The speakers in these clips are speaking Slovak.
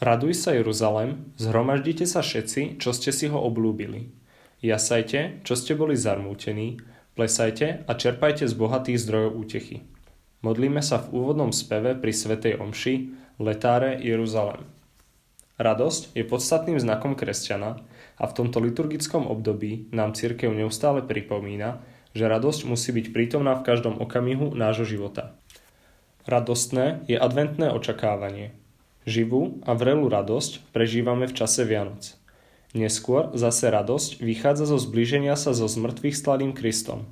Raduj sa Jeruzalem, zhromaždite sa všetci, čo ste si ho oblúbili. Jasajte, čo ste boli zarmútení, plesajte a čerpajte z bohatých zdrojov útechy. Modlíme sa v úvodnom speve pri Svetej Omši Letáre Jeruzalem. Radosť je podstatným znakom kresťana a v tomto liturgickom období nám církev neustále pripomína, že radosť musí byť prítomná v každom okamihu nášho života. Radostné je adventné očakávanie, Živú a vrelú radosť prežívame v čase Vianoc. Neskôr zase radosť vychádza zo zblíženia sa so zmrtvých stladým Kristom.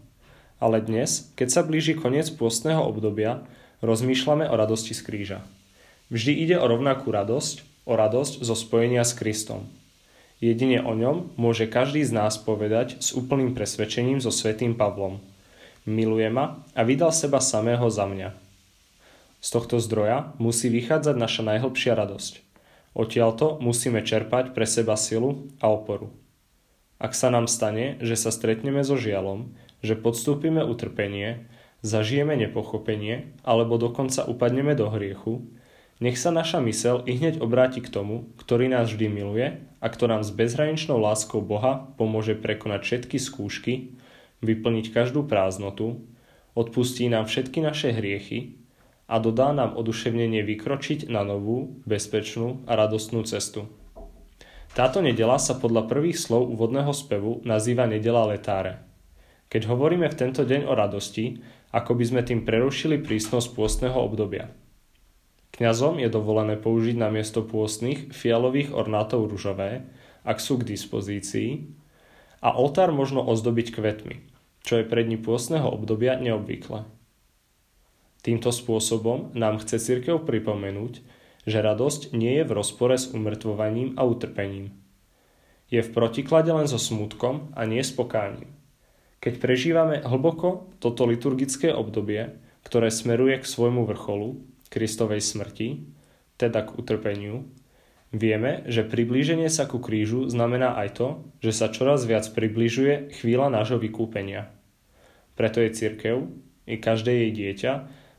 Ale dnes, keď sa blíži koniec pôstneho obdobia, rozmýšľame o radosti z kríža. Vždy ide o rovnakú radosť, o radosť zo spojenia s Kristom. Jedine o ňom môže každý z nás povedať s úplným presvedčením so svetým Pavlom. Miluje ma a vydal seba samého za mňa. Z tohto zdroja musí vychádzať naša najhlbšia radosť. Odtiaľto musíme čerpať pre seba silu a oporu. Ak sa nám stane, že sa stretneme so žialom, že podstúpime utrpenie, zažijeme nepochopenie alebo dokonca upadneme do hriechu, nech sa naša mysel i hneď obráti k tomu, ktorý nás vždy miluje a kto nám s bezhraničnou láskou Boha pomôže prekonať všetky skúšky, vyplniť každú prázdnotu, odpustí nám všetky naše hriechy a dodá nám oduševnenie vykročiť na novú, bezpečnú a radostnú cestu. Táto nedela sa podľa prvých slov úvodného spevu nazýva nedela letáre. Keď hovoríme v tento deň o radosti, ako by sme tým prerušili prísnosť pôstneho obdobia. Kňazom je dovolené použiť na miesto pôstnych fialových ornátov ružové, ak sú k dispozícii, a oltár možno ozdobiť kvetmi, čo je pre dni pôstneho obdobia neobvyklé. Týmto spôsobom nám chce cirkev pripomenúť, že radosť nie je v rozpore s umrtvovaním a utrpením. Je v protiklade len so smutkom a nie s pokáním. Keď prežívame hlboko toto liturgické obdobie, ktoré smeruje k svojmu vrcholu, Kristovej smrti, teda k utrpeniu, vieme, že priblíženie sa ku krížu znamená aj to, že sa čoraz viac približuje chvíľa nášho vykúpenia. Preto je cirkev, i každé jej dieťa,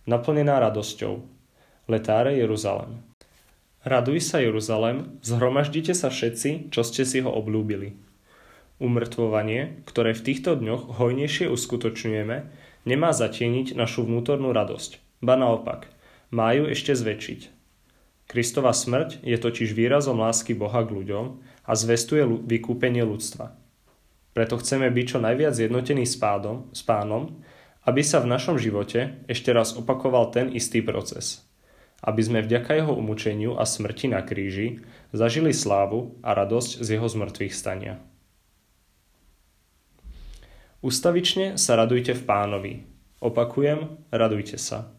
naplnená radosťou. Letáre Jeruzalem. Raduj sa Jeruzalem, zhromaždite sa všetci, čo ste si ho obľúbili. Umrtvovanie, ktoré v týchto dňoch hojnejšie uskutočňujeme, nemá zatieniť našu vnútornú radosť, ba naopak, má ju ešte zväčšiť. Kristova smrť je totiž výrazom lásky Boha k ľuďom a zvestuje vykúpenie ľudstva. Preto chceme byť čo najviac zjednotení s, pádom, s pánom aby sa v našom živote ešte raz opakoval ten istý proces. Aby sme vďaka jeho umúčeniu a smrti na kríži zažili slávu a radosť z jeho zmrtvých stania. Ustavične sa radujte v pánovi. Opakujem, radujte sa.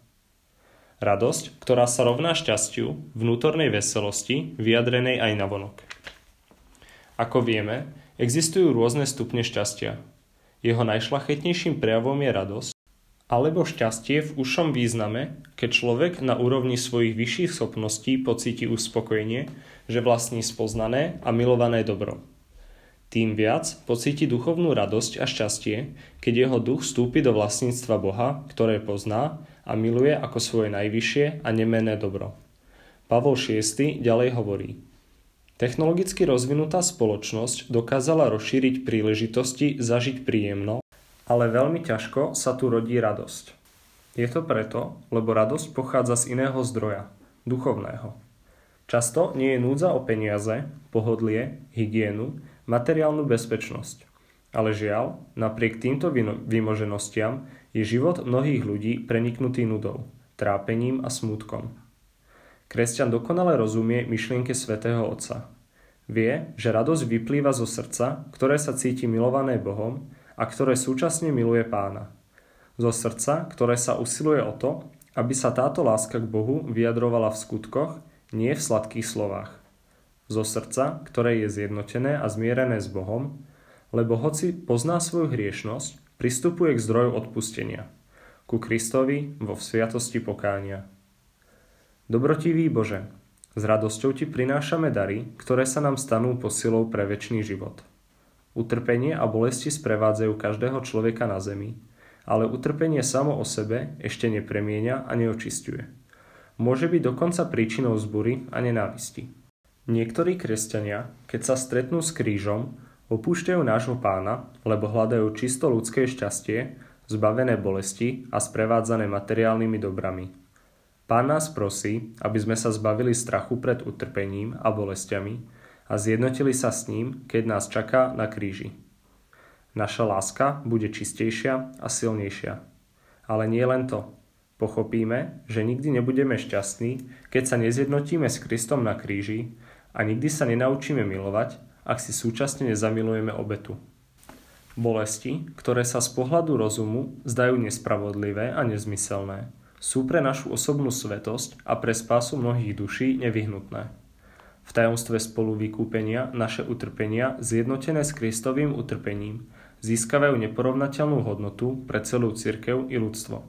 Radosť, ktorá sa rovná šťastiu, vnútornej veselosti, vyjadrenej aj na vonok. Ako vieme, existujú rôzne stupne šťastia. Jeho najšlachetnejším prejavom je radosť, alebo šťastie v užšom význame, keď človek na úrovni svojich vyšších schopností pocíti uspokojenie, že vlastní spoznané a milované dobro. Tým viac pocíti duchovnú radosť a šťastie, keď jeho duch vstúpi do vlastníctva Boha, ktoré pozná a miluje ako svoje najvyššie a nemenné dobro. Pavol VI ďalej hovorí Technologicky rozvinutá spoločnosť dokázala rozšíriť príležitosti zažiť príjemno ale veľmi ťažko sa tu rodí radosť. Je to preto, lebo radosť pochádza z iného zdroja, duchovného. Často nie je núdza o peniaze, pohodlie, hygienu, materiálnu bezpečnosť. Ale žiaľ, napriek týmto vymoženostiam je život mnohých ľudí preniknutý nudou, trápením a smútkom. Kresťan dokonale rozumie myšlienke svätého Otca. Vie, že radosť vyplýva zo srdca, ktoré sa cíti milované Bohom a ktoré súčasne miluje pána. Zo srdca, ktoré sa usiluje o to, aby sa táto láska k Bohu vyjadrovala v skutkoch, nie v sladkých slovách. Zo srdca, ktoré je zjednotené a zmierené s Bohom, lebo hoci pozná svoju hriešnosť, pristupuje k zdroju odpustenia, ku Kristovi vo sviatosti pokánia. Dobrotivý Bože, s radosťou Ti prinášame dary, ktoré sa nám stanú posilou pre väčší život. Utrpenie a bolesti sprevádzajú každého človeka na zemi, ale utrpenie samo o sebe ešte nepremienia a neočistuje. Môže byť dokonca príčinou zbury a nenávisti. Niektorí kresťania, keď sa stretnú s krížom, opúšťajú nášho pána, lebo hľadajú čisto ľudské šťastie, zbavené bolesti a sprevádzané materiálnymi dobrami. Pán nás prosí, aby sme sa zbavili strachu pred utrpením a bolestiami a zjednotili sa s ním, keď nás čaká na kríži. Naša láska bude čistejšia a silnejšia. Ale nie len to. Pochopíme, že nikdy nebudeme šťastní, keď sa nezjednotíme s Kristom na kríži a nikdy sa nenaučíme milovať, ak si súčasne nezamilujeme obetu. Bolesti, ktoré sa z pohľadu rozumu zdajú nespravodlivé a nezmyselné, sú pre našu osobnú svetosť a pre spásu mnohých duší nevyhnutné. V tajomstve spolu vykúpenia naše utrpenia, zjednotené s Kristovým utrpením, získavajú neporovnateľnú hodnotu pre celú cirkev i ľudstvo.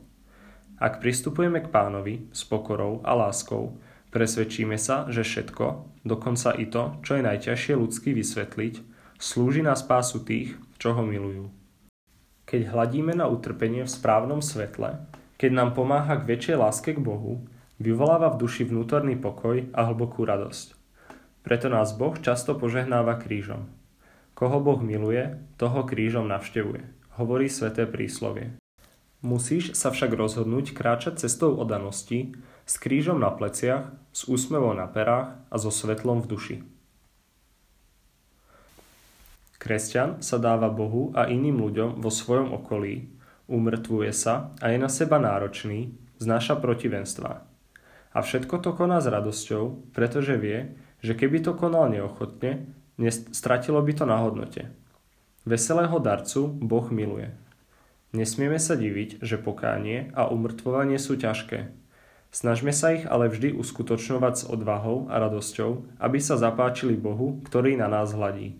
Ak pristupujeme k pánovi s pokorou a láskou, Presvedčíme sa, že všetko, dokonca i to, čo je najťažšie ľudsky vysvetliť, slúži na spásu tých, čo ho milujú. Keď hladíme na utrpenie v správnom svetle, keď nám pomáha k väčšej láske k Bohu, vyvoláva v duši vnútorný pokoj a hlbokú radosť. Preto nás Boh často požehnáva krížom. Koho Boh miluje, toho krížom navštevuje, hovorí sveté príslovie. Musíš sa však rozhodnúť kráčať cestou odanosti, s krížom na pleciach, s úsmevom na perách a so svetlom v duši. Kresťan sa dáva Bohu a iným ľuďom vo svojom okolí, umrtvuje sa a je na seba náročný, znáša protivenstva. A všetko to koná s radosťou, pretože vie, že keby to konal neochotne, stratilo by to na hodnote. Veselého darcu Boh miluje. Nesmieme sa diviť, že pokánie a umrtvovanie sú ťažké, Snažme sa ich ale vždy uskutočňovať s odvahou a radosťou, aby sa zapáčili Bohu, ktorý na nás hladí.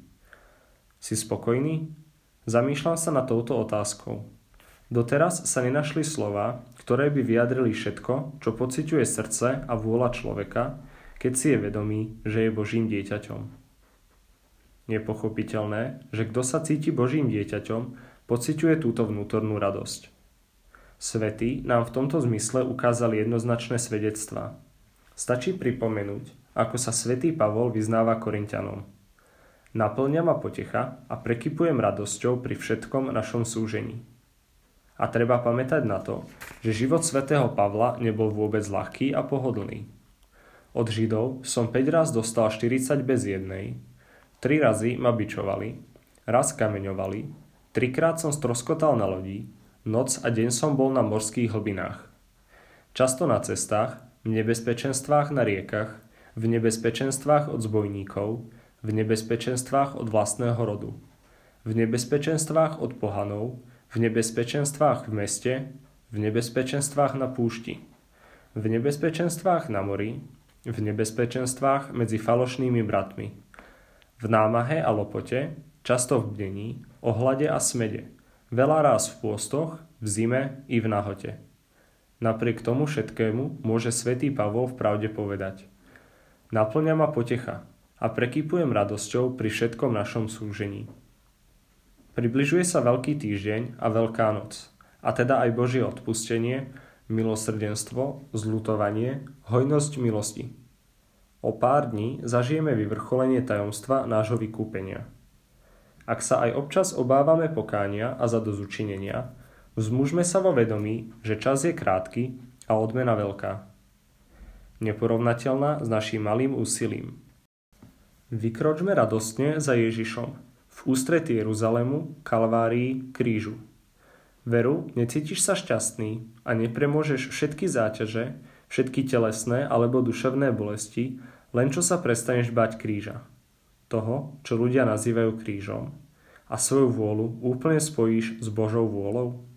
Si spokojný? Zamýšľam sa na touto otázkou. Doteraz sa nenašli slova, ktoré by vyjadrili všetko, čo pociťuje srdce a vôľa človeka, keď si je vedomý, že je Božím dieťaťom. Je pochopiteľné, že kto sa cíti Božím dieťaťom, pociťuje túto vnútornú radosť. Svety nám v tomto zmysle ukázali jednoznačné svedectvá. Stačí pripomenúť, ako sa svätý Pavol vyznáva Korintianom. Naplňa ma potecha a prekypujem radosťou pri všetkom našom súžení. A treba pamätať na to, že život svätého Pavla nebol vôbec ľahký a pohodlný. Od Židov som 5 raz dostal 40 bez jednej, 3 razy ma bičovali, raz kameňovali, trikrát som stroskotal na lodi, Noc a deň som bol na morských hlbinách. Často na cestách, v nebezpečenstvách na riekach, v nebezpečenstvách od zbojníkov, v nebezpečenstvách od vlastného rodu, v nebezpečenstvách od pohanov, v nebezpečenstvách v meste, v nebezpečenstvách na púšti, v nebezpečenstvách na mori, v nebezpečenstvách medzi falošnými bratmi, v námahe a lopote, často v bdení, ohlade a smede, Veľa ráz v pôstoch, v zime i v nahote. Napriek tomu všetkému môže svätý Pavol v pravde povedať. Naplňa ma potecha a prekypujem radosťou pri všetkom našom súžení. Približuje sa Veľký týždeň a Veľká noc, a teda aj Božie odpustenie, milosrdenstvo, zlutovanie, hojnosť milosti. O pár dní zažijeme vyvrcholenie tajomstva nášho vykúpenia – ak sa aj občas obávame pokánia a zadozučinenia, vzmužme sa vo vedomí, že čas je krátky a odmena veľká. Neporovnateľná s našim malým úsilím. Vykročme radostne za Ježišom v ústretí Jeruzalému, Kalvárii, krížu. Veru, necítiš sa šťastný a nepremôžeš všetky záťaže, všetky telesné alebo duševné bolesti, len čo sa prestaneš bať kríža. Toho, čo ľudia nazývajú krížom a svoju vôľu úplne spojíš s Božou vôľou?